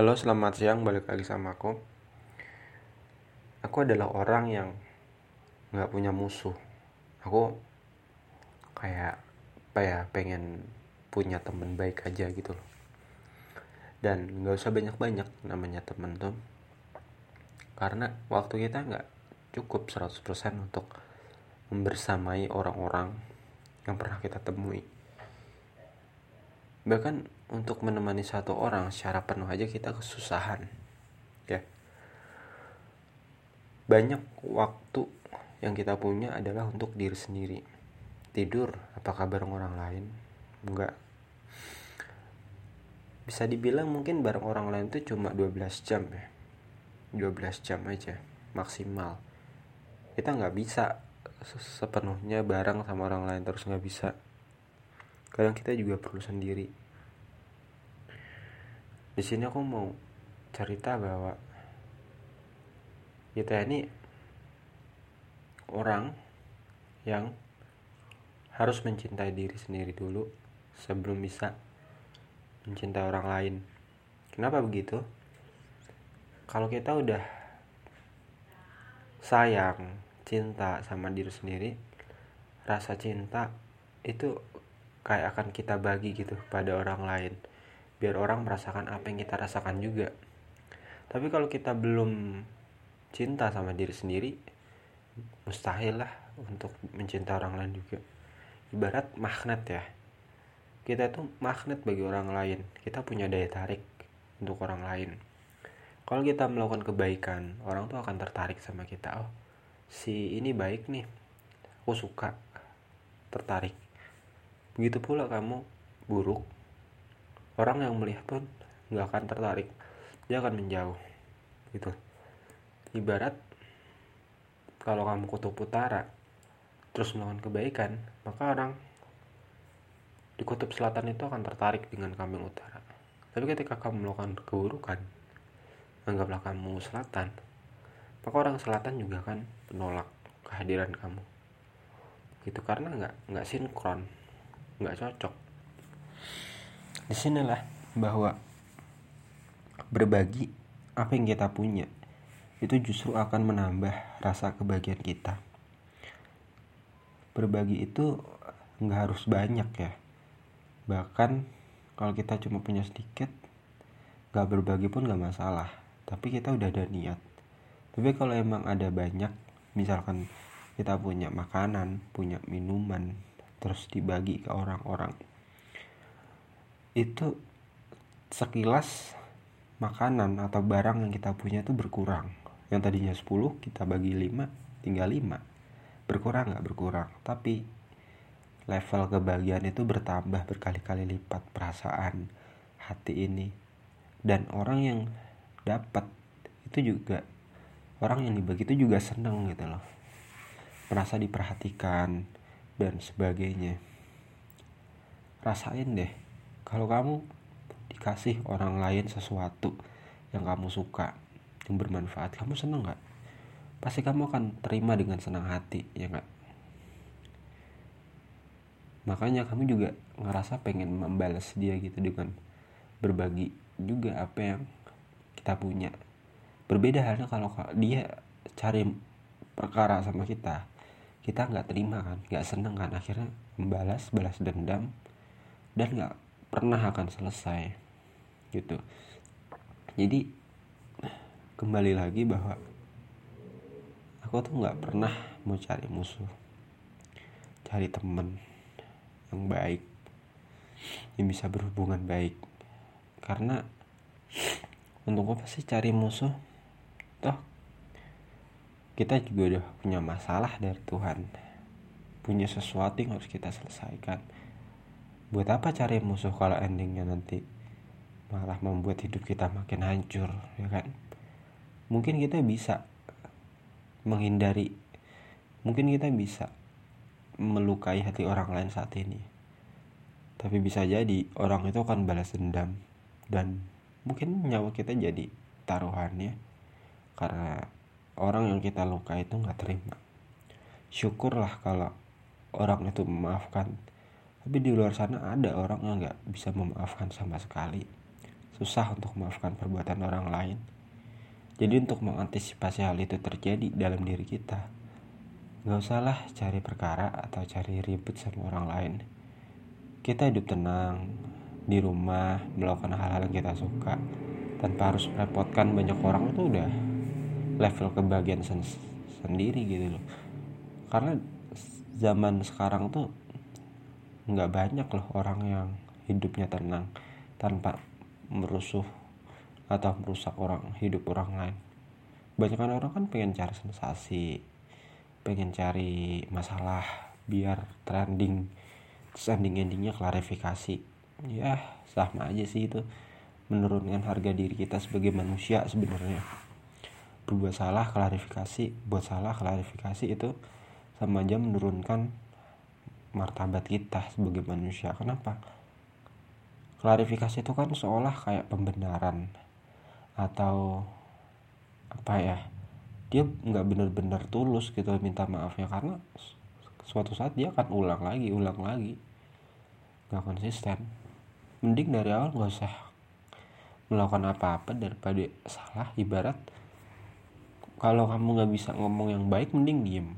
Halo, selamat siang. Balik lagi sama aku. Aku adalah orang yang nggak punya musuh. Aku kayak apa ya, pengen punya temen baik aja gitu loh. Dan nggak usah banyak-banyak namanya temen tuh. Karena waktu kita nggak cukup 100% untuk membersamai orang-orang yang pernah kita temui. Bahkan untuk menemani satu orang secara penuh aja kita kesusahan. Ya. Banyak waktu yang kita punya adalah untuk diri sendiri. Tidur, apakah bareng orang lain? Enggak. Bisa dibilang mungkin bareng orang lain itu cuma 12 jam ya. 12 jam aja maksimal. Kita nggak bisa sepenuhnya bareng sama orang lain terus nggak bisa kadang kita juga perlu sendiri. Di sini aku mau cerita bahwa kita ini orang yang harus mencintai diri sendiri dulu sebelum bisa mencintai orang lain. Kenapa begitu? Kalau kita udah sayang cinta sama diri sendiri rasa cinta itu kayak akan kita bagi gitu pada orang lain. Biar orang merasakan apa yang kita rasakan juga. Tapi kalau kita belum cinta sama diri sendiri mustahil lah untuk mencinta orang lain juga. Ibarat magnet ya. Kita tuh magnet bagi orang lain. Kita punya daya tarik untuk orang lain. Kalau kita melakukan kebaikan orang tuh akan tertarik sama kita. Oh si ini baik nih. Aku suka tertarik begitu pula kamu buruk. Orang yang melihat pun nggak akan tertarik. Dia akan menjauh. Gitu. Ibarat kalau kamu kutub utara terus melakukan kebaikan maka orang di kutub selatan itu akan tertarik dengan kamu yang utara. Tapi ketika kamu melakukan keburukan anggaplah kamu selatan maka orang selatan juga akan menolak kehadiran kamu. Gitu. Karena nggak nggak sinkron nggak cocok. Di sinilah bahwa berbagi apa yang kita punya itu justru akan menambah rasa kebahagiaan kita. Berbagi itu nggak harus banyak ya. Bahkan kalau kita cuma punya sedikit nggak berbagi pun nggak masalah. Tapi kita udah ada niat. Tapi kalau emang ada banyak misalkan kita punya makanan punya minuman terus dibagi ke orang-orang. Itu sekilas makanan atau barang yang kita punya itu berkurang. Yang tadinya 10 kita bagi 5 tinggal 5 berkurang nggak? Berkurang. Tapi level kebahagiaan itu bertambah berkali-kali lipat. Perasaan hati ini. Dan orang yang dapat itu juga orang yang dibagi itu juga seneng gitu loh. Merasa diperhatikan dan sebagainya. Rasain deh kalau kamu dikasih orang lain sesuatu yang kamu suka yang bermanfaat kamu seneng nggak? Pasti kamu akan terima dengan senang hati ya nggak? Makanya kamu juga ngerasa pengen membalas dia gitu dengan berbagi juga apa yang kita punya. Berbeda halnya kalau dia cari perkara sama kita kita nggak terima kan nggak seneng kan akhirnya membalas balas dendam dan nggak pernah akan selesai gitu. Jadi kembali lagi bahwa aku tuh nggak pernah mau cari musuh cari temen yang baik yang bisa berhubungan baik. Karena untuk apa sih cari musuh toh kita juga udah punya masalah dari Tuhan. Punya sesuatu yang harus kita selesaikan. Buat apa cari musuh kalau endingnya nanti malah membuat hidup kita makin hancur ya kan? Mungkin kita bisa menghindari mungkin kita bisa melukai hati orang lain saat ini. Tapi bisa jadi orang itu akan balas dendam dan mungkin nyawa kita jadi taruhannya karena orang yang kita luka itu nggak terima. Syukurlah kalau orang itu memaafkan. Tapi di luar sana ada orang yang nggak bisa memaafkan sama sekali. Susah untuk memaafkan perbuatan orang lain. Jadi untuk mengantisipasi hal itu terjadi dalam diri kita nggak usahlah cari perkara atau cari ribut sama orang lain. Kita hidup tenang di rumah melakukan hal-hal yang kita suka tanpa harus merepotkan banyak orang itu udah level kebahagiaan sen sendiri gitu loh. Karena zaman sekarang tuh nggak banyak loh orang yang hidupnya tenang tanpa merusuh atau merusak orang hidup orang lain. Banyak orang kan pengen cari sensasi pengen cari masalah biar trending terus ending endingnya klarifikasi. Ya sama aja sih itu menurunkan harga diri kita sebagai manusia sebenarnya berbuat salah klarifikasi buat salah klarifikasi itu sama aja menurunkan martabat kita sebagai manusia. Kenapa? Klarifikasi itu kan seolah kayak pembenaran atau apa ya? Dia nggak benar-benar tulus gitu minta maaf ya karena suatu saat dia akan ulang lagi ulang lagi. Nggak konsisten. Mending dari awal nggak usah melakukan apa-apa daripada salah ibarat kalau kamu nggak bisa ngomong yang baik mending diem